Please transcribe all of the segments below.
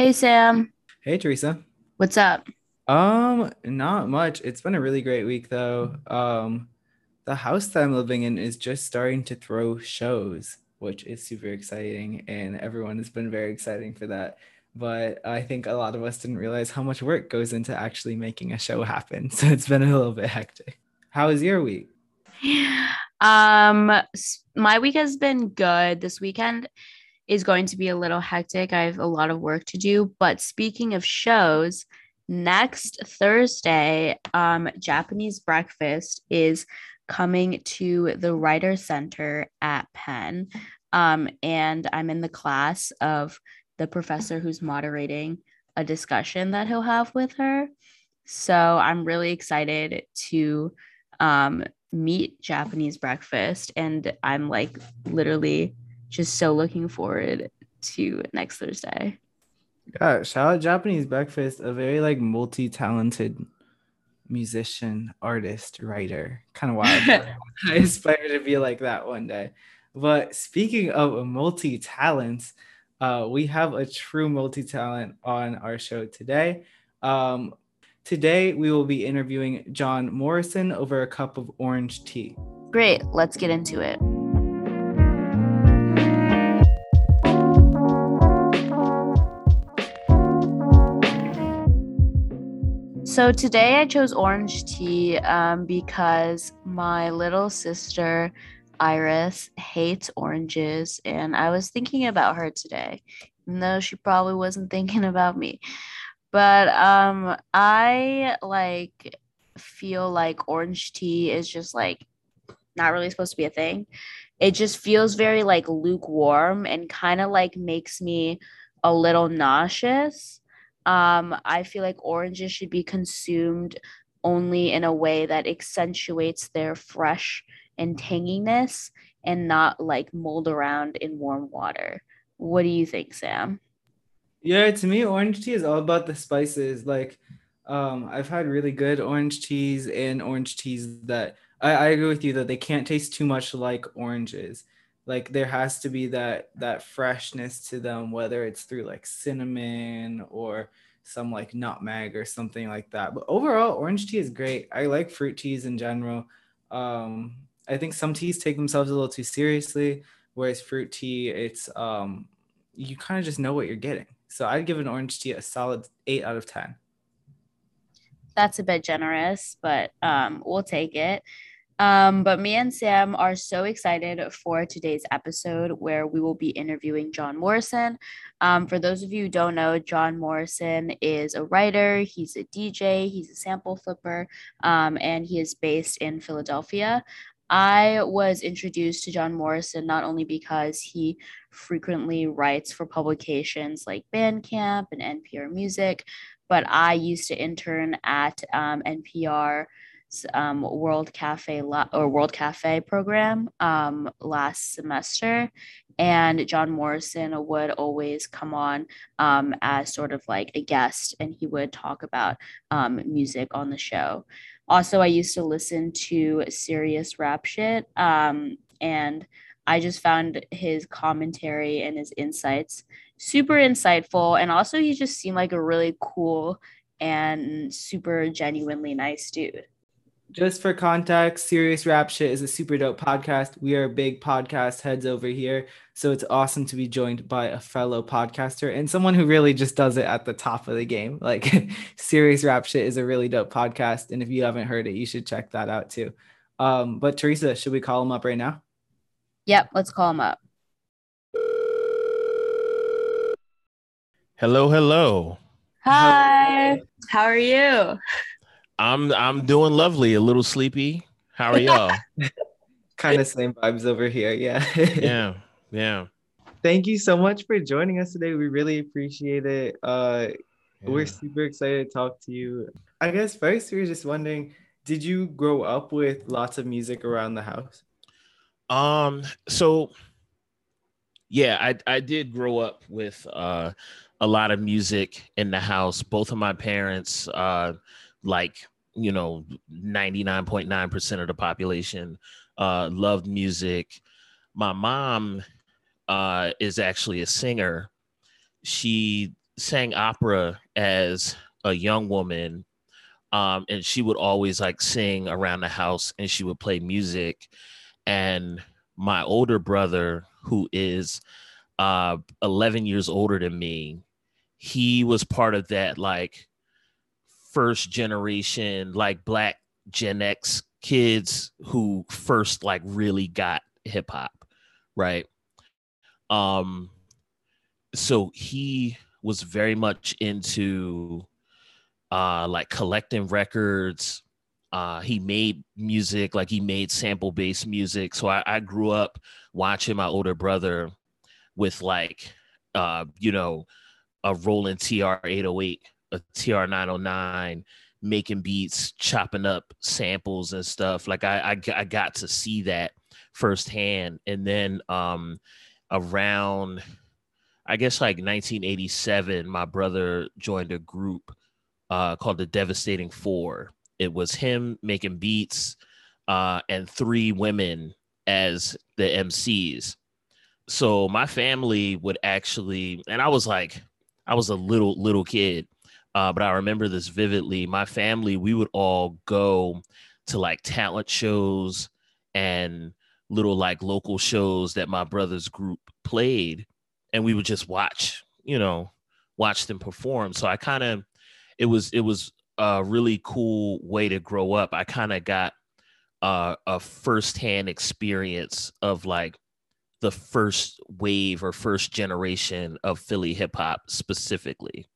Hey Sam, Hey Teresa. what's up? Um, not much. It's been a really great week though. Um, the house that I'm living in is just starting to throw shows, which is super exciting, and everyone has been very exciting for that. But I think a lot of us didn't realize how much work goes into actually making a show happen. So it's been a little bit hectic. How was your week? Um, my week has been good. This weekend is going to be a little hectic. I have a lot of work to do. But speaking of shows, next Thursday, um, Japanese Breakfast is coming to the Writer Center at Penn. Um, and I'm in the class of the professor who's moderating a discussion that he'll have with her. So I'm really excited to um, meet Japanese breakfast. And I'm like literally just so looking forward to next Thursday. Yeah, shout out Japanese Breakfast, a very like multi-talented musician, artist, writer. Kind of wild. I aspire to be like that one day. But speaking of multi talents, uh, we have a true multi talent on our show today. Um, today, we will be interviewing John Morrison over a cup of orange tea. Great, let's get into it. So today I chose orange tea um, because my little sister Iris hates oranges, and I was thinking about her today, even though she probably wasn't thinking about me. But um, I like feel like orange tea is just like not really supposed to be a thing. It just feels very like lukewarm and kind of like makes me a little nauseous. Um, I feel like oranges should be consumed only in a way that accentuates their fresh and tanginess and not like mold around in warm water. What do you think, Sam? Yeah, to me, orange tea is all about the spices. Like, um, I've had really good orange teas and orange teas that I, I agree with you that they can't taste too much like oranges. Like there has to be that that freshness to them, whether it's through like cinnamon or some like nutmeg or something like that. But overall, orange tea is great. I like fruit teas in general. Um, I think some teas take themselves a little too seriously, whereas fruit tea, it's um, you kind of just know what you're getting. So I'd give an orange tea a solid eight out of ten. That's a bit generous, but um, we'll take it. Um, but me and Sam are so excited for today's episode where we will be interviewing John Morrison. Um, for those of you who don't know, John Morrison is a writer, he's a DJ, he's a sample flipper, um, and he is based in Philadelphia. I was introduced to John Morrison not only because he frequently writes for publications like Bandcamp and NPR Music, but I used to intern at um, NPR um, World Cafe or World Cafe program um, last semester, and John Morrison would always come on um, as sort of like a guest, and he would talk about um, music on the show. Also, I used to listen to serious rap shit, um, and I just found his commentary and his insights super insightful, and also he just seemed like a really cool and super genuinely nice dude. Just for context, Serious Rap Shit is a super dope podcast. We are big podcast heads over here. So it's awesome to be joined by a fellow podcaster and someone who really just does it at the top of the game. Like Serious Rap Shit is a really dope podcast. And if you haven't heard it, you should check that out too. Um, but Teresa, should we call him up right now? Yep, let's call him up. Hello, hello. Hi, how are you? I'm I'm doing lovely. A little sleepy. How are y'all? kind of same vibes over here. Yeah. yeah, yeah. Thank you so much for joining us today. We really appreciate it. Uh, yeah. We're super excited to talk to you. I guess first, we were just wondering, did you grow up with lots of music around the house? Um. So, yeah, I I did grow up with uh a lot of music in the house. Both of my parents, uh, like you know, ninety nine point nine percent of the population, uh, loved music. My mom uh, is actually a singer. She sang opera as a young woman um, and she would always like sing around the house and she would play music and my older brother who is uh, 11 years older than me he was part of that like first generation like black gen x kids who first like really got hip hop right? Um so he was very much into uh like collecting records. Uh he made music like he made sample based music. So I, I grew up watching my older brother with like uh you know a Roland TR 808 a TR 909 making beats chopping up samples and stuff like I, I I got to see that firsthand and then um around I guess like 1987 my brother joined a group uh, called the Devastating Four. It was him making beats uh, and three women as the MCs. So my family would actually, and I was like, I was a little little kid, uh, but I remember this vividly. My family, we would all go to like talent shows and little like local shows that my brother's group played, and we would just watch, you know, watch them perform. So I kind of it was it was a really cool way to grow up. I kind of got uh, a firsthand experience of like the first wave or first generation of Philly hip hop specifically.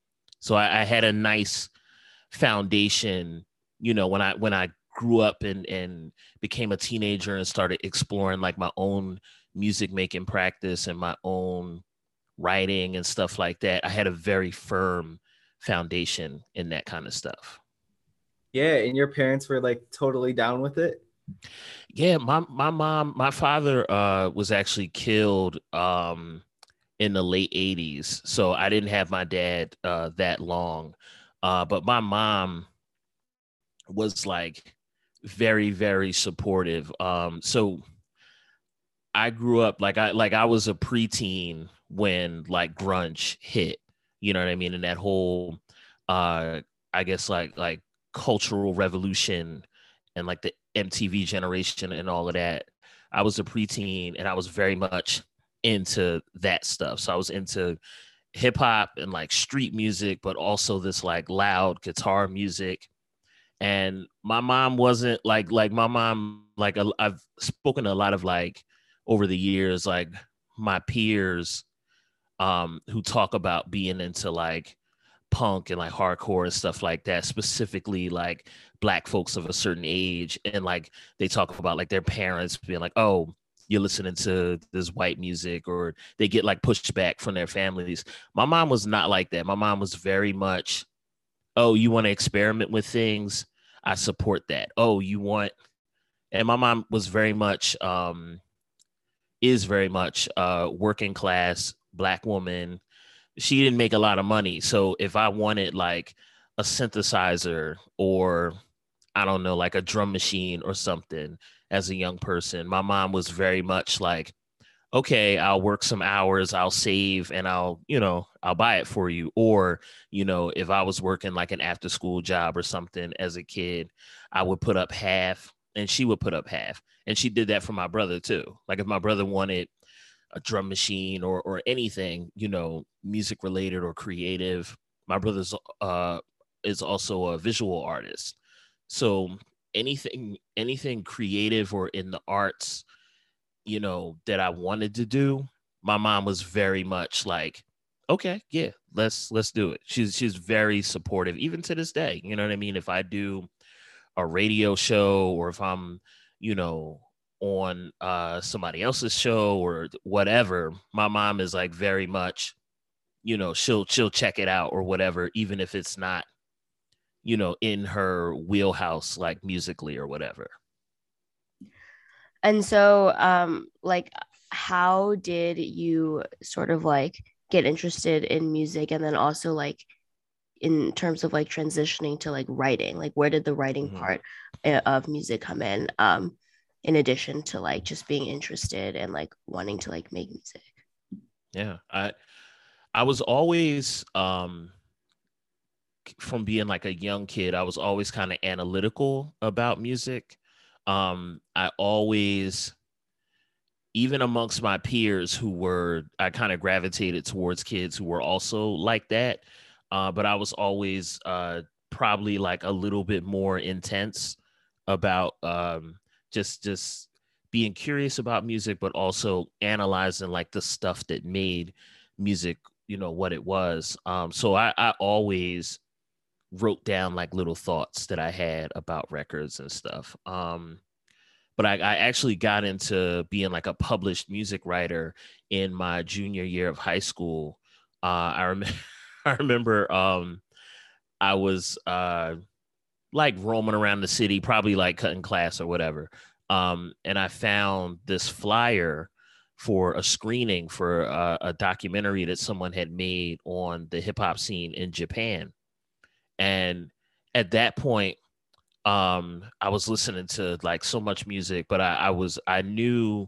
So I, I, had a nice foundation, you know, when I when I grew up and and became a teenager and started exploring like my own music making practice and my own writing and stuff like that. I had a very firm foundation in that kind of stuff. Yeah, and your parents were like totally down with it. Yeah, my my mom, my father uh was actually killed um in the late 80s. So I didn't have my dad uh that long. Uh but my mom was like very very supportive. Um so I grew up like I like I was a preteen when like grunge hit you know what I mean? And that whole uh I guess like like cultural revolution and like the MTV generation and all of that. I was a preteen and I was very much into that stuff. So I was into hip hop and like street music, but also this like loud guitar music. And my mom wasn't like like my mom like I've spoken to a lot of like over the years like my peers um, who talk about being into like punk and like hardcore and stuff like that, specifically like black folks of a certain age. And like they talk about like their parents being like, oh, you're listening to this white music, or they get like pushed back from their families. My mom was not like that. My mom was very much, oh, you want to experiment with things? I support that. Oh, you want, and my mom was very much, um, is very much uh, working class black woman. She didn't make a lot of money. So if I wanted like a synthesizer or I don't know, like a drum machine or something as a young person, my mom was very much like, okay, I'll work some hours, I'll save and I'll, you know, I'll buy it for you. Or, you know, if I was working like an after school job or something as a kid, I would put up half and she would put up half. And she did that for my brother too. Like if my brother wanted a drum machine or or anything you know music related or creative my brother's uh is also a visual artist so anything anything creative or in the arts you know that i wanted to do my mom was very much like okay yeah let's let's do it. She's she's very supportive even to this day you know what i mean? If i do a radio show or if i'm you know on uh somebody else's show or whatever my mom is like very much you know she'll she'll check it out or whatever even if it's not you know in her wheelhouse like musically or whatever? And so um like how did you sort of like get interested in music and then also like in terms of like transitioning to like writing? Like where did the writing mm-hmm. part eh, of music come in um in addition to like just being interested and like wanting to like make music? Yeah i I was always um from being like a young kid, I was always kind of analytical about music. Um, I always, even amongst my peers who were, I kind of gravitated towards kids who were also like that. Uh, but I was always uh, probably like a little bit more intense about um, just just being curious about music, but also analyzing like the stuff that made music, you know, what it was. Um, so I, I always wrote down like little thoughts that I had about records and stuff. Um, but I, I, actually got into being like a published music writer in my junior year of high school. Uh, I remember, I remember, um, I was uh, like roaming around the city, probably like cutting class or whatever. Um, and I found this flyer for a screening for a, a documentary that someone had made on the hip hop scene in Japan and at that point um i was listening to like so much music but i, I was i knew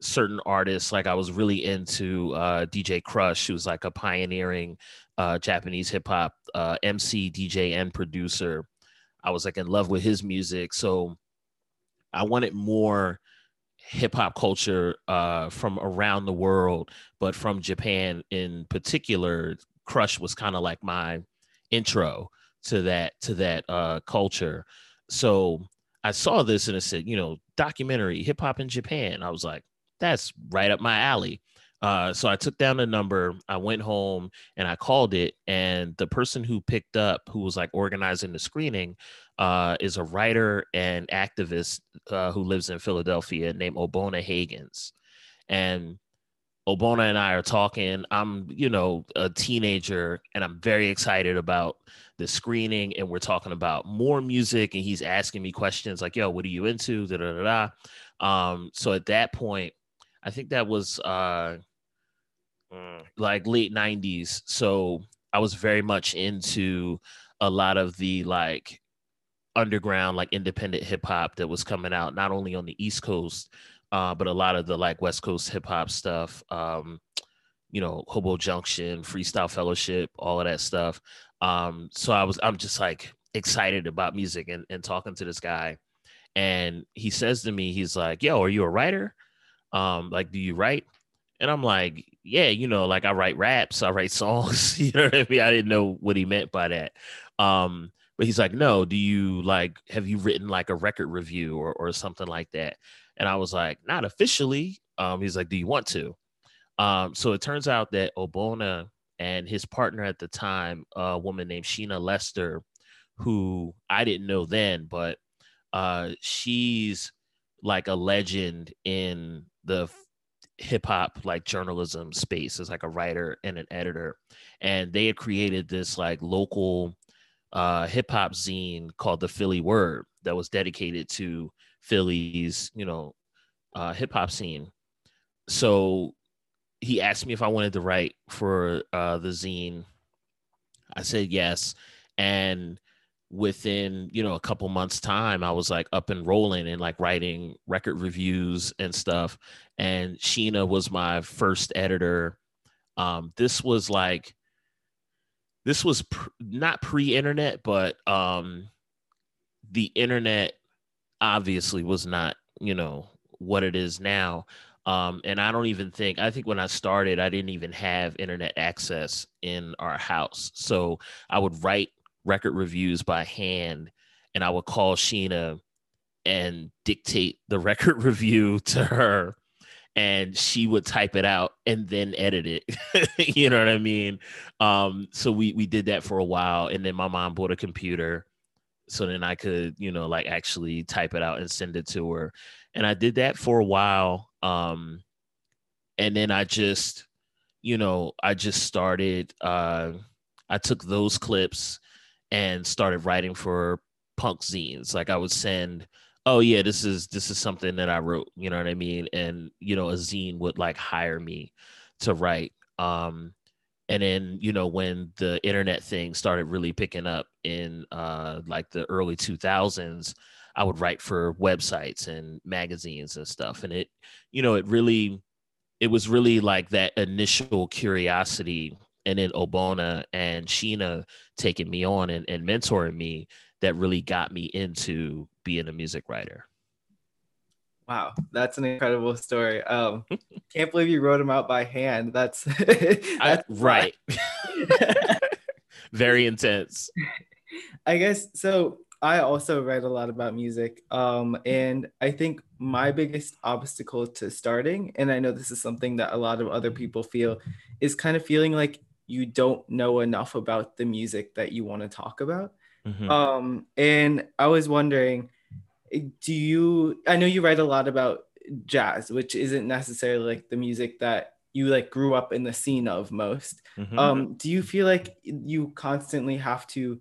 certain artists like i was really into uh dj krush who's like a pioneering uh japanese hip-hop uh mc dj and producer i was like in love with his music so i wanted more hip hop culture uh, from around the world, but from Japan in particular. Krush was kind of like my intro to that to that uh, culture. So I saw this and it said, you know, documentary hip hop in Japan. I was like, that's right up my alley. Uh, so I took down the number. I went home and I called it. And the person who picked up, who was like organizing the screening, uh, is a writer and activist uh, who lives in Philadelphia named Obona Hagins. And Obona and I are talking. I'm, you know, a teenager and I'm very excited about the screening. And we're talking about more music. And he's asking me questions like, yo, what are you into? Da, da, da, da. Um, so at that point, I think that was uh, mm, like late 90s. So I was very much into a lot of the like underground, like independent hip hop that was coming out, not only on the East Coast, uh, but a lot of the like West Coast hip hop stuff, um, you know, Hobo Junction, Freestyle Fellowship, all of that stuff. Um, so I was, I'm just like excited about music and, and talking to this guy. And he says to me, he's like, yo, are you a writer? Um, like, do you write? And I'm like, yeah, you know, like I write raps, I write songs. you know what I mean? I didn't know what he meant by that. Um, but he's like, no, do you like, have you written like a record review or, or something like that? And I was like, not officially. Um, he's like, do you want to? Um, so it turns out that Obona and his partner at the time, a woman named Sheena Lester, who I didn't know then, but uh, she's like a legend in the hip hop like journalism space as like a writer and an editor. And they had created this like local uh, hip hop zine called the Philly Word that was dedicated to Philly's, you know, uh, hip hop scene. So he asked me if I wanted to write for uh, the zine. I said yes, and within you know a couple months time i was like up and rolling and like writing record reviews and stuff and sheena was my first editor um this was like this was pr- not pre-internet but um the internet obviously was not you know what it is now um, and I don't even think I think when I started, I didn't even have internet access in our house. So I would write record reviews by hand, and I would call Sheena and dictate the record review to her, and she would type it out and then edit it. you know what I mean? Um, so we we did that for a while, and then my mom bought a computer so then I could, you know, like actually type it out and send it to her. And I did that for a while. Um, and then I just, you know, I just started, uh, I took those clips and started writing for punk zines. Like I would send, oh yeah, this is this is something that I wrote, you know what I mean? And you know, a zine would like hire me to write. Um, and then you know when the internet thing started really picking up in uh, like the early 2000s i would write for websites and magazines and stuff and it you know it really it was really like that initial curiosity and then Obona and Sheena taking me on and, and mentoring me that really got me into being a music writer. Wow, that's an incredible story. Um, can't believe you wrote them out by hand. That's, that's I, right. Very intense. I guess so. I also write a lot about music. Um, and I think my biggest obstacle to starting, and I know this is something that a lot of other people feel, is kind of feeling like you don't know enough about the music that you want to talk about. Mm-hmm. Um, and I was wondering, do you, I know you write a lot about jazz, which isn't necessarily like the music that you like grew up in the scene of most. Mm-hmm. Um, do you feel like you constantly have to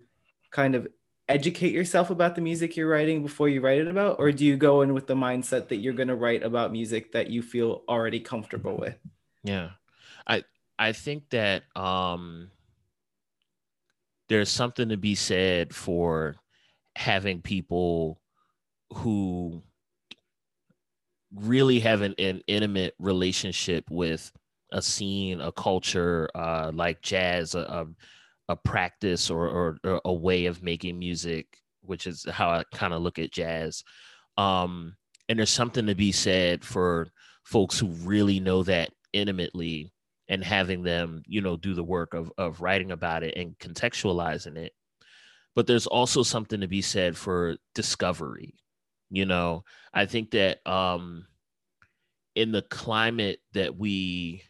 kind of educate yourself about the music you're writing before you write it about or do you go in with the mindset that you're going to write about music that you feel already comfortable with yeah i i think that um there's something to be said for having people who really have an, an intimate relationship with a scene a culture uh like jazz a, a a practice or, or, or a way of making music, which is how I kind of look at jazz. Um, and there's something to be said for folks who really know that intimately and having them, you know, do the work of of writing about it and contextualizing it. But there's also something to be said for discovery. You know, I think that um in the climate that we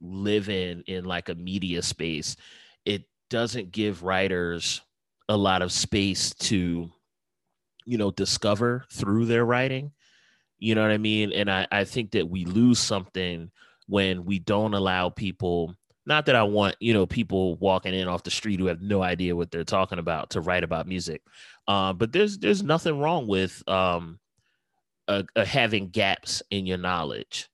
live in in like a media space it doesn't give writers a lot of space to you know discover through their writing. You know what i mean? And i i think that we lose something when we don't allow people not that i want you know people walking in off the street who have no idea what they're talking about to write about music uh, but there's there's nothing wrong with um, having gaps in your knowledge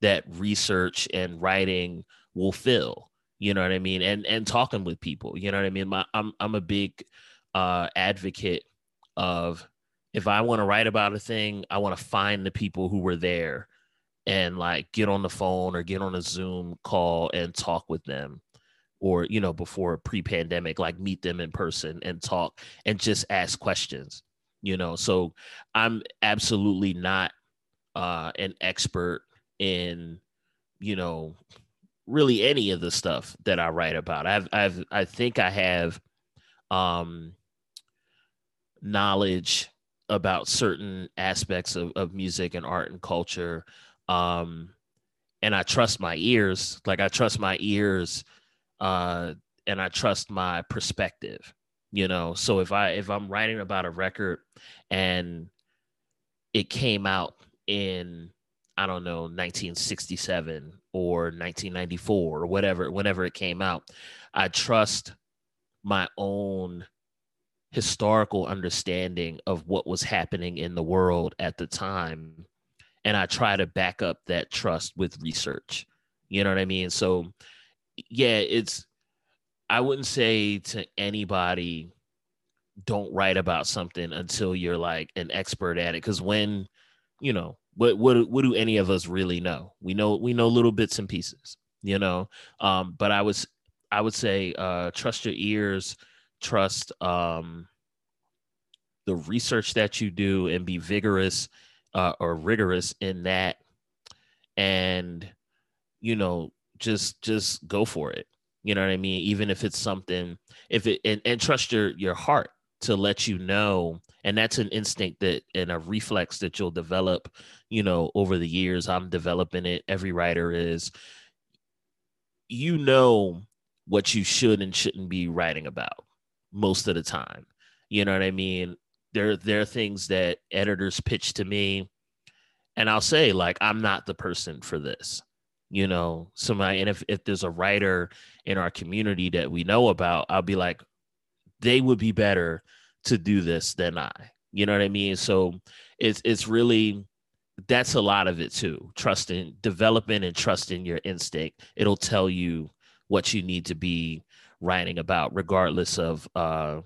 that research and writing will fill you know what I mean? And and talking with people, you know what I mean? My, I'm I'm a big uh, advocate of if I want to write about a thing, I want to find the people who were there and like get on the phone or get on a Zoom call and talk with them or you know before pre-pandemic like meet them in person and talk and just ask questions you know so i'm absolutely not uh an expert in you know really any of the stuff that I write about. I've I've I think I have um knowledge about certain aspects of, of music and art and culture. Um and I trust my ears. Like I trust my ears uh and I trust my perspective. You know, so if I if I'm writing about a record and it came out in I don't know 1967 or 1994 or whatever, whenever it came out. I trust my own historical understanding of what was happening in the world at the time. And I try to back up that trust with research. You know what I mean? So, yeah, it's, I wouldn't say to anybody, don't write about something until you're like an expert at it. Cause when, you know, what what what do any of us really know? We know we know little bits and pieces, you know. Um, but I was I would say uh, trust your ears, trust um, the research that you do, and be vigorous uh, or rigorous in that, and you know just just go for it. You know what I mean? Even if it's something, if it and, and trust your your heart to let you know. And that's an instinct that and a reflex that you'll develop you know over the years. I'm developing it. Every writer is. You know what you should and shouldn't be writing about most of the time. You know what i mean? There there are things that editors pitch to me. And i'll say like i'm not the person for this you know somebody and if, if there's a writer in our community that we know about i'll be like they would be better to do this than I. You know what I mean? So it's it's really that's a lot of it too. Trusting, developing and trusting your instinct. It'll tell you what you need to be writing about, regardless of uh,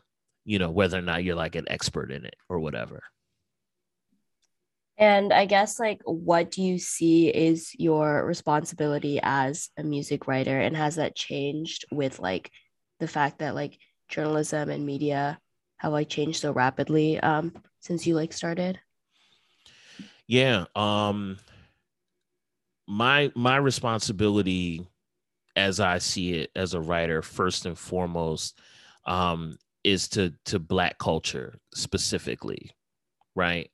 you know, whether or not you're like an expert in it or whatever. And I guess like what do you see is your responsibility as a music writer and has that changed with like the fact that like journalism and media have like changed so rapidly um since you like started? Yeah, um my my responsibility as I see it as a writer first and foremost um is to to black culture specifically, right?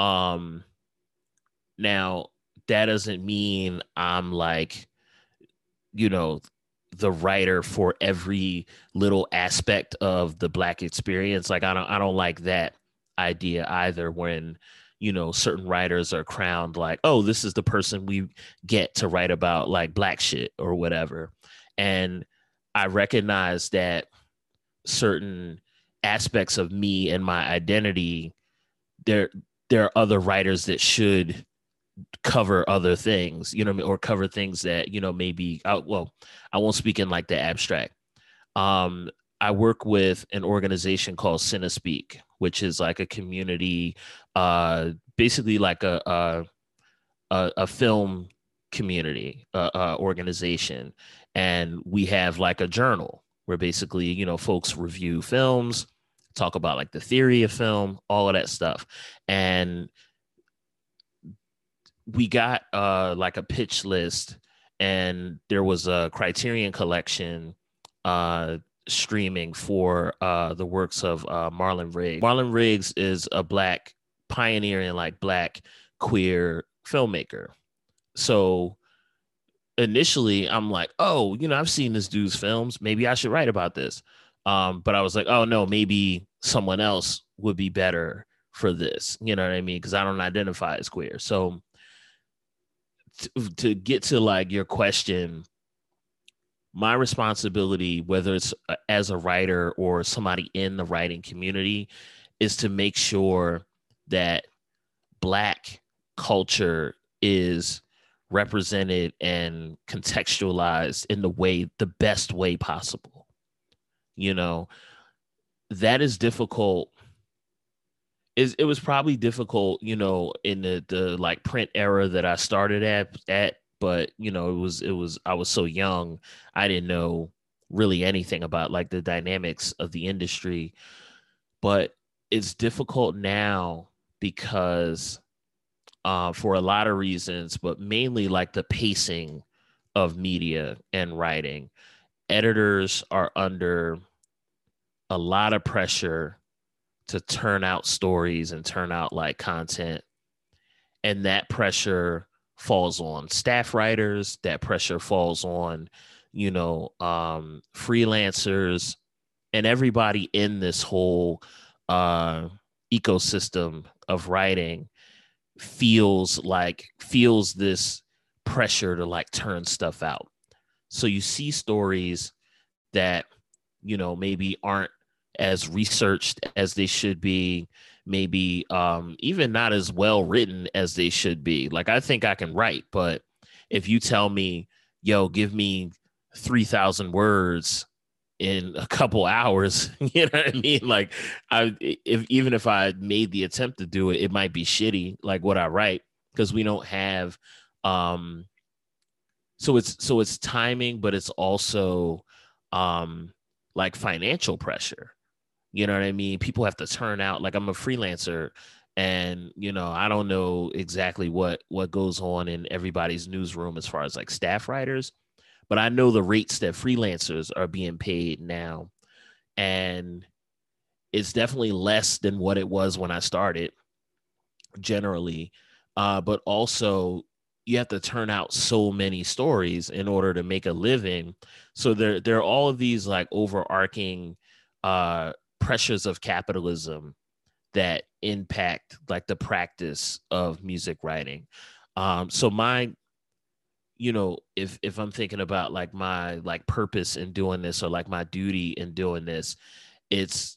Um, now that doesn't mean I'm like, you know, the writer for every little aspect of the black experience. Like I don't I don't like that idea either when you know certain writers are crowned like oh this is the person we get to write about like black shit or whatever and i recognize that certain aspects of me and my identity there there are other writers that should cover other things you know or cover things that you know maybe I, well i won't speak in like the abstract. Um i work with an organization called cinespeak which is like a community uh basically like a a, a, a film community uh, uh, organization. And we have like a journal where basically you know folks review films talk about like the theory of film all of that stuff and we got uh like a pitch list and there was a criterion collection uh streaming for uh the works of uh marlon riggs marlon riggs is a black pioneering like black queer filmmaker so initially I'm like, oh, you know, I've seen this dude's films. Maybe I should write about this. Um, but I was like, oh no, maybe someone else would be better for this. You know what I mean? Because I don't identify as queer. So to, to get to like your question, my responsibility, whether it's uh, as a writer or somebody in the writing community, is to make sure that black culture is represented and contextualized in the way the best way possible you know that is difficult is it was probably difficult you know in the the like print era that i started at at but you know it was it was i was so young i didn't know really anything about like the dynamics of the industry but it's difficult now because uh, for a lot of reasons, but mainly like the pacing of media and writing. Editors are under a lot of pressure to turn out stories and turn out like content. And that pressure falls on staff writers, that pressure falls on, you know, um, freelancers and everybody in this whole uh, ecosystem of writing feels like feels this pressure to like turn stuff out. So you see stories that you know maybe aren't as researched as they should be, maybe um even not as well written as they should be. Like I think I can write, but if you tell me, "Yo, give me 3000 words in a couple hours. You know what I mean? Like I if even if I made the attempt to do it, it might be shitty, like what I write, because we don't have um so it's so it's timing, but it's also um like financial pressure. You know what I mean? People have to turn out like I'm a freelancer and you know i don't know exactly what what goes on in everybody's newsroom as far as like staff writers but I know the rates that freelancers are being paid now. And it's definitely less than what it was when I started, generally. Uh, but also, you have to turn out so many stories in order to make a living. So there, there are all of these like overarching uh, pressures of capitalism that impact like the practice of music writing. Um, so my you know if if i'm thinking about like my like purpose in doing this or like my duty in doing this it's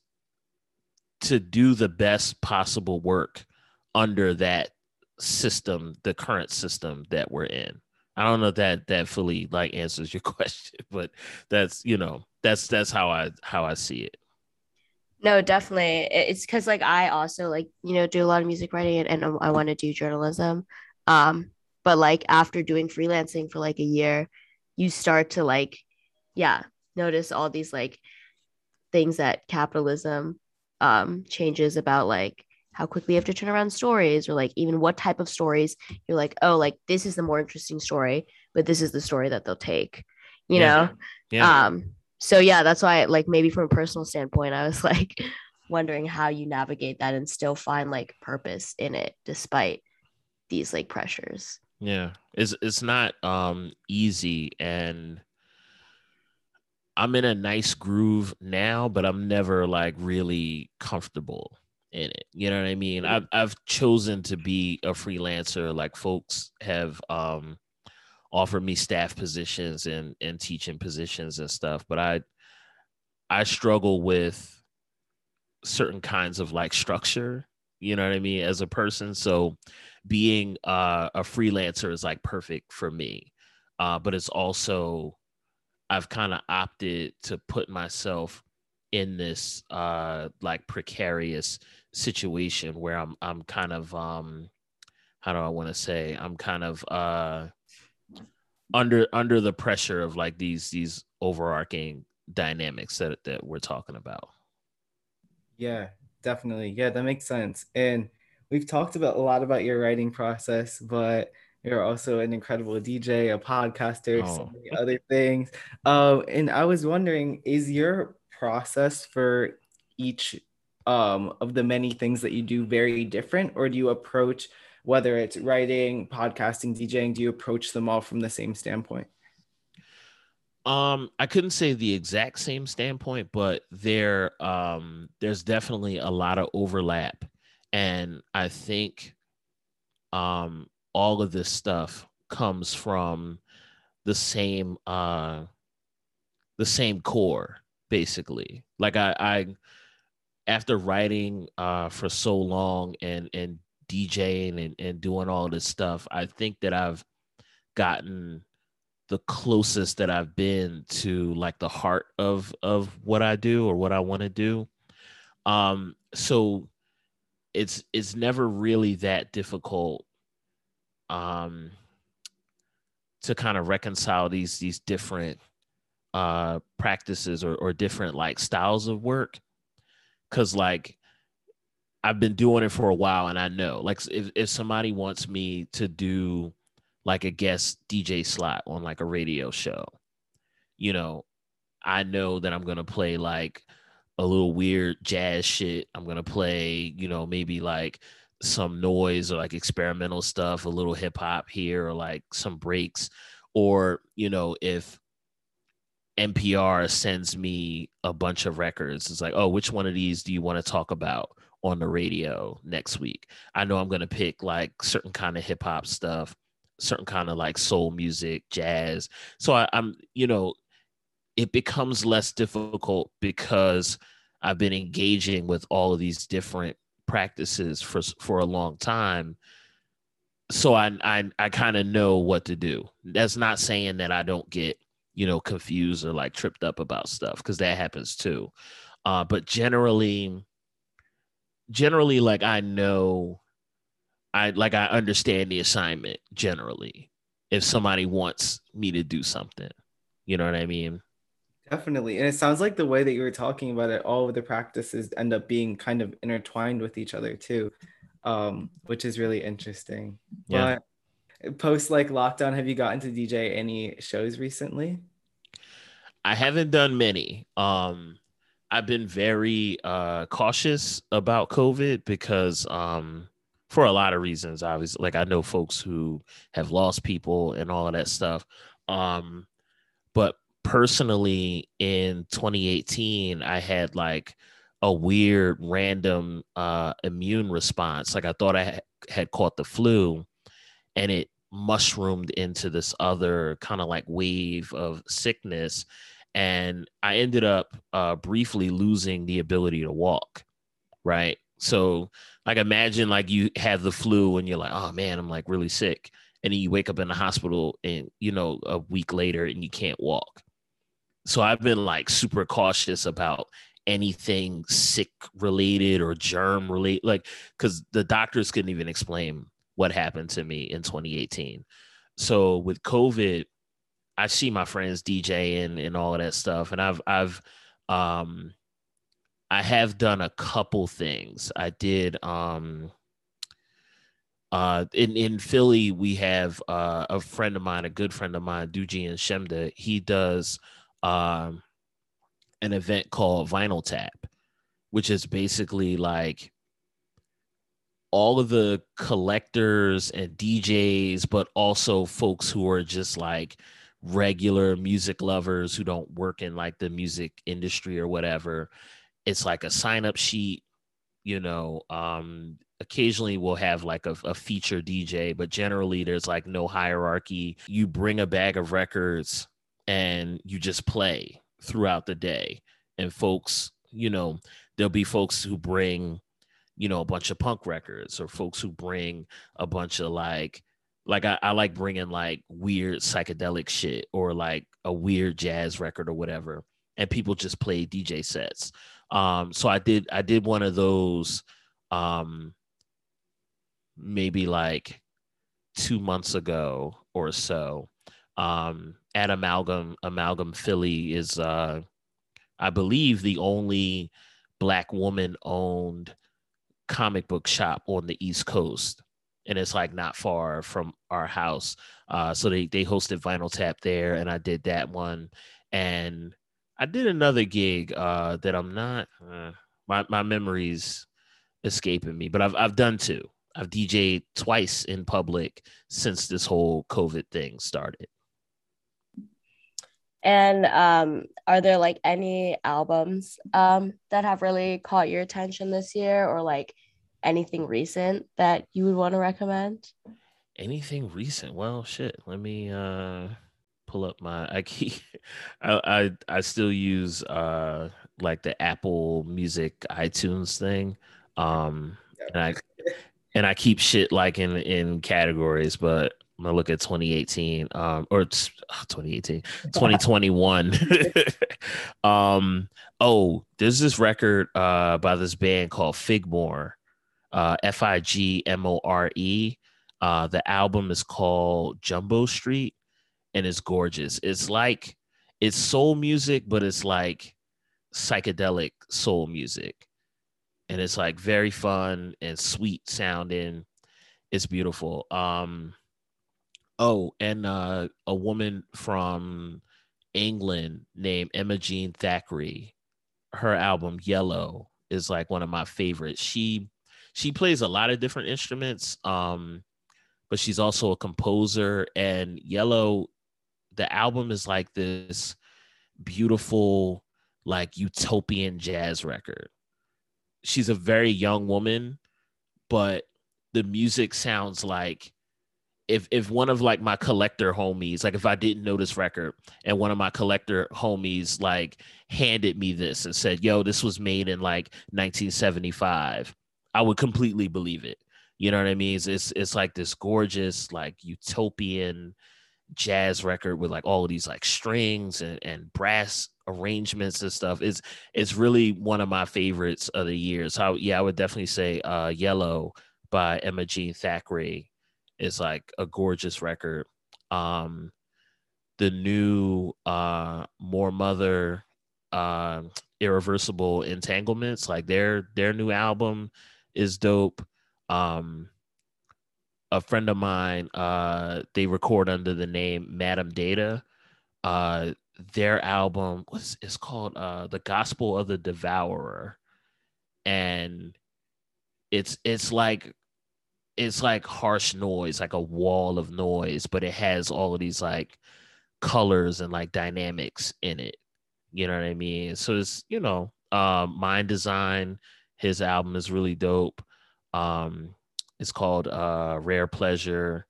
to do the best possible work under that system the current system that we're in i don't know that that fully like answers your question but that's you know that's that's how i how i see it No, definitely. It's because like I also like you know do a lot of music writing and, and I want to do journalism. Um, but like after doing freelancing for like a year, you start to like, yeah, notice all these like things that capitalism um changes about like how quickly you have to turn around stories or like even what type of stories you're like oh like this is the more interesting story but this is the story that they'll take you Yeah. know Yeah. um so yeah that's why like maybe from a personal standpoint i was like wondering how you navigate that and still find like purpose in it despite these like pressures Yeah, it's it's not um easy, and I'm in a nice groove now, but I'm never like really comfortable in it. You know what I mean? I've I've chosen to be a freelancer. Like folks have um offered me staff positions and and teaching positions and stuff, but I I struggle with certain kinds of like structure. You know what I mean? As a person, so being uh, a freelancer is like perfect for me. Uh, but it's also I've kind of opted to put myself in this uh, like precarious situation where I'm I'm kind of um how do I want to say I'm kind of uh under under the pressure of like these these overarching dynamics that that we're talking about. Yeah, definitely. Yeah, that makes sense. And we've talked about a lot about your writing process, but you're also an incredible DJ, a podcaster, so Oh. many other things. Um, and I was wondering, is your process for each um, of the many things that you do very different, or do you approach whether it's writing, podcasting, DJing, do you approach them all from the same standpoint? Um, I couldn't say the exact same standpoint, but there um there's definitely a lot of overlap. And I think um all of this stuff comes from the same uh the same core, basically. Like I I after writing uh for so long and and DJing and, and doing all this stuff, I think that I've gotten the closest that I've been to like the heart of of what I do or what I want to do. Um so it's it's never really that difficult um to kind of reconcile these these different uh practices or, or different like styles of work cuz like I've been doing it for a while and I know like if if somebody wants me to do like a guest DJ slot on like a radio show. You know, I know that I'm gonna play like a little weird jazz shit. I'm gonna play, you know, maybe like some noise or like experimental stuff, a little hip hop here, or like some breaks. Or, you know, if NPR sends me a bunch of records, it's like, oh, which one of these do you want to talk about on the radio next week? I know I'm gonna pick like certain kind of hip hop stuff certain kind of like soul music, jazz. So I, I'm, you know, it becomes less difficult because I've been engaging with all of these different practices for for a long time. So I I I kind of know what to do. That's not saying that I don't get you know confused or like tripped up about stuff because that happens too. Uh, but generally, generally, like I know I like I understand the assignment generally. If somebody wants me to do something, you know what I mean? Definitely. And it sounds like the way that you were talking about it, all of the practices end up being kind of intertwined with each other too, um, which is really interesting. Yeah. But post like lockdown, have you gotten to DJ any shows recently? I haven't done many. Um, I've been very uh, cautious about COVID because um, for a lot of reasons, obviously. Like I know folks who have lost people and all of that stuff. Um, but personally, in 2018, I had like a weird, random uh, immune response. Like I thought I had caught the flu, and it mushroomed into this other kind of like wave of sickness. And I ended up uh, briefly losing the ability to walk. Right. So like imagine like you have the flu and you're like, oh man, I'm like really sick. And then you wake up in the hospital and you know, a week later and you can't walk. So I've been like super cautious about anything sick related or germ related like because the doctors couldn't even explain what happened to me in 2018 so with covid i see my friends djing and all of that stuff and i've i've um i have done a couple things i did um uh, in in Philly, we have uh, a friend of mine, a good friend of mine, Duji and Shemda. He does um, an event called Vinyl Tap, which is basically like all of the collectors and DJs, but also folks who are just like regular music lovers who don't work in like the music industry or whatever. It's like a sign up sheet, you know. Um, occasionally we'll have like a, a feature DJ, but generally there's like no hierarchy. You bring a bag of records and you just play throughout the day. And folks, you know, there'll be folks who bring, you know, a bunch of punk records or folks who bring a bunch of like, like I, I like bringing like weird psychedelic shit or like a weird jazz record or whatever. And people just play DJ sets. Um, so I did, I did one of those, um, maybe like two months ago or so um, at Amalgam. Amalgam Philly is, uh, I believe, the only black woman owned comic book shop on the East Coast. And it's like not far from our house. Uh, so they, they hosted Vinyl Tap there, and I did that one. And I did another gig uh, that I'm not, uh, my, my memories escaping me, but I've, I've done two. I've DJed twice in public since this whole COVID thing started. And um, are there like any albums um, that have really caught your attention this year, or like anything recent that you would want to recommend? Anything recent? Well, shit. Let me uh, pull up my. I keep. I, I I still use uh like the Apple Music iTunes thing. Um, and I and I keep shit like in in categories, but I'm gonna look at 2018, um, or 2018, 2021. um, oh, there's this record uh by this band called Figmore, uh, F I G M O R E. Uh, the album is called Jumbo Street, and it's gorgeous. It's like it's soul music, but it's like psychedelic soul music and it's like very fun and sweet sounding. It's beautiful. Um, oh, and uh, a woman from England named Emma Jean Thackray, her album Yellow is like one of my favorites. She she plays a lot of different instruments, um, but she's also a composer. And Yellow, the album is like this beautiful, like utopian jazz record she's a very young woman, but the music sounds like if if one of like my collector homies, like if I didn't know this record and one of my collector homies like handed me this and said, "Yo, this was made in like 1975," I would completely believe it. You know what I mean? It's it's, it's like this gorgeous like utopian jazz record with like all of these like strings and, and brass arrangements and stuff is it's really one of my favorites of the year. So yeah, I would definitely say uh, Yellow by Emma Jean Thackray is like a gorgeous record. Um, the new uh, Moor Mother uh, Irreversible Entanglements, like their their new album is dope. Um, a friend of mine, uh, they record under the name Madam Data. Uh, their album was it's called uh the gospel of the devourer and it's it's like it's like harsh noise like a wall of noise but it has all of these like colors and like dynamics in it you know what i mean so it's you know um Mndsgn his album is really dope um it's called uh rare pleasure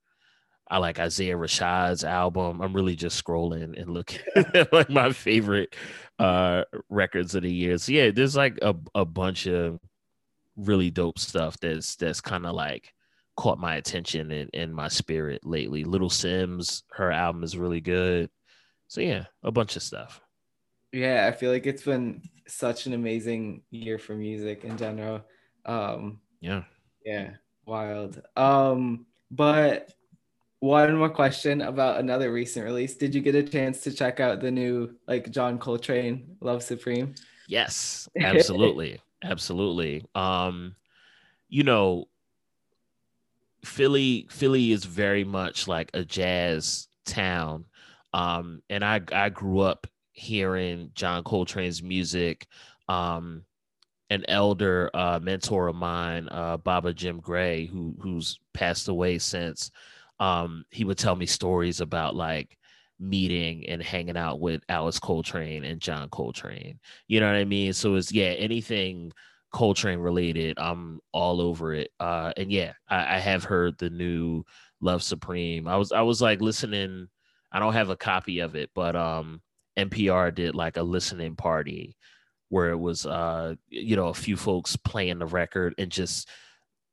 I like Isaiah Rashad's album. I'm really just scrolling and looking at like my favorite uh records of the year. So yeah, there's like a, a bunch of really dope stuff that's that's kind of like caught my attention and, and my spirit lately. Little Simz, her album is really good. So yeah, a bunch of stuff. Yeah, I feel like it's been such an amazing year for music in general. Um, Yeah. yeah, wild. Um, but one more question about another recent release. Did you get a chance to check out the new like John Coltrane Love Supreme? Yes, absolutely. absolutely. Um, you know, Philly, Philly is very much like a jazz town. Um, and I I grew up hearing John Coltrane's music. Um, an elder uh, mentor of mine, uh, Baba Jim Gray, who who's passed away since, um, he would tell me stories about like meeting and hanging out with Alice Coltrane and John Coltrane. You know what I mean? So it's yeah, anything Coltrane related, I'm all over it. Uh, and yeah, I, I have heard the new Love Supreme. I was I was like listening. I don't have a copy of it, but um, NPR did like a listening party where it was uh, you know, a few folks playing the record and just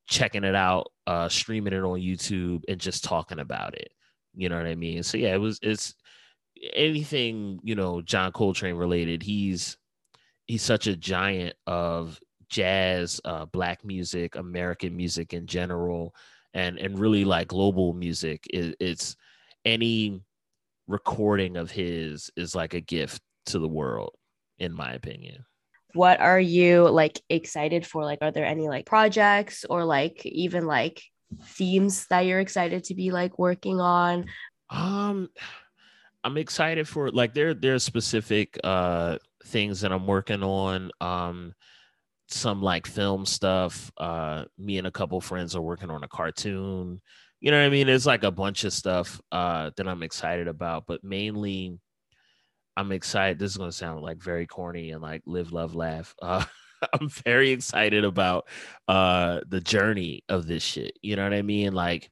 checking it out, uh, streaming it on YouTube and just talking about it. You know what I mean? So yeah, it was it's anything, you know, John Coltrane related. He's he's such a giant of jazz, uh, black music, American music in general, and and really like global music. It, it's any recording of his is like a gift to the world, in my opinion. What are you like excited for? Like, are there any like projects or like even like themes that you're excited to be like working on? Um, I'm excited for like there there's specific uh things that I'm working on. Um, some like film stuff. Uh, me and a couple friends are working on a cartoon. You know what I mean? It's like a bunch of stuff uh that I'm excited about, but mainly I'm excited. This is gonna sound like very corny and like live, love, laugh. Uh, I'm very excited about uh the journey of this shit. You know what I mean? Like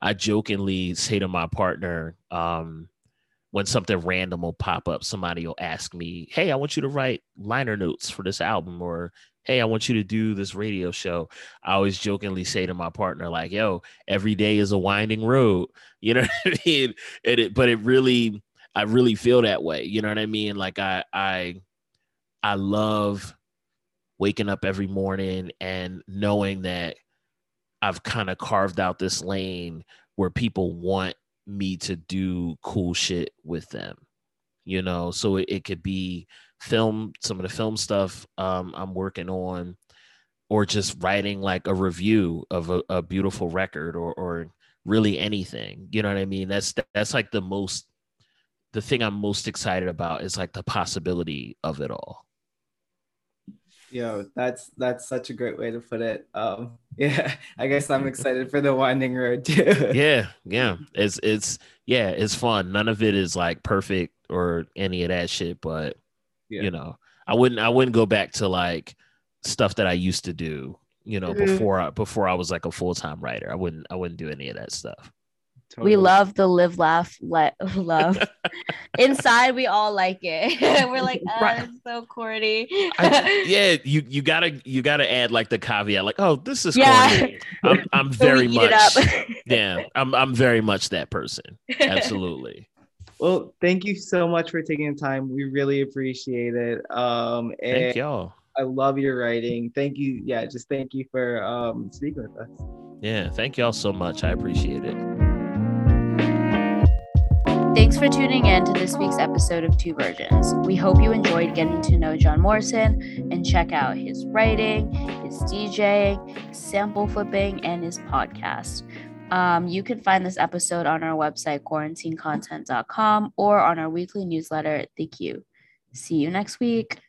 I jokingly say to my partner, um, when something random will pop up, somebody will ask me, Hey, I want you to write liner notes for this album, or Hey, I want you to do this radio show. I always jokingly say to my partner, like, yo, every day is a winding road. You know what I mean? And it, but it really, I really feel that way. You know what I mean? Like I, I, I love waking up every morning and knowing that I've kind of carved out this lane where people want me to do cool shit with them you know so it, it could be film some of the film stuff um, i'm working on or just writing like a review of a, a beautiful record or or really anything you know what i mean that's that's like the most the thing i'm most excited about is like the possibility of it all Yo, that's that's such a great way to put it. Um, yeah, I guess I'm excited for the winding road too. yeah yeah it's it's yeah it's fun none of it is like perfect or any of that shit but Yeah. you know i wouldn't i wouldn't go back to like stuff that i used to do you know Mhm. before i before i was like a full-time writer i wouldn't i wouldn't do any of that stuff We love the live, laugh, let love. Inside, we all like it. We're like, oh, Right. it's so corny. I, yeah you you gotta you gotta add like the caveat like oh this is Yeah. corny i'm, I'm very much it yeah i'm i'm very much that person absolutely Well, thank you so much for taking the time. We really appreciate it. Um, and thank y'all I love your writing. Thank you. Yeah, just thank you for um speaking with us. yeah thank y'all so much i appreciate it Thanks for tuning in to this week's episode of Two Virgins. We hope you enjoyed getting to know John Morrison and check out his writing, his DJing, sample flipping, and his podcast. Um, you can find this episode on our website, quarantinecontent.com, or on our weekly newsletter, The Q. See you next week.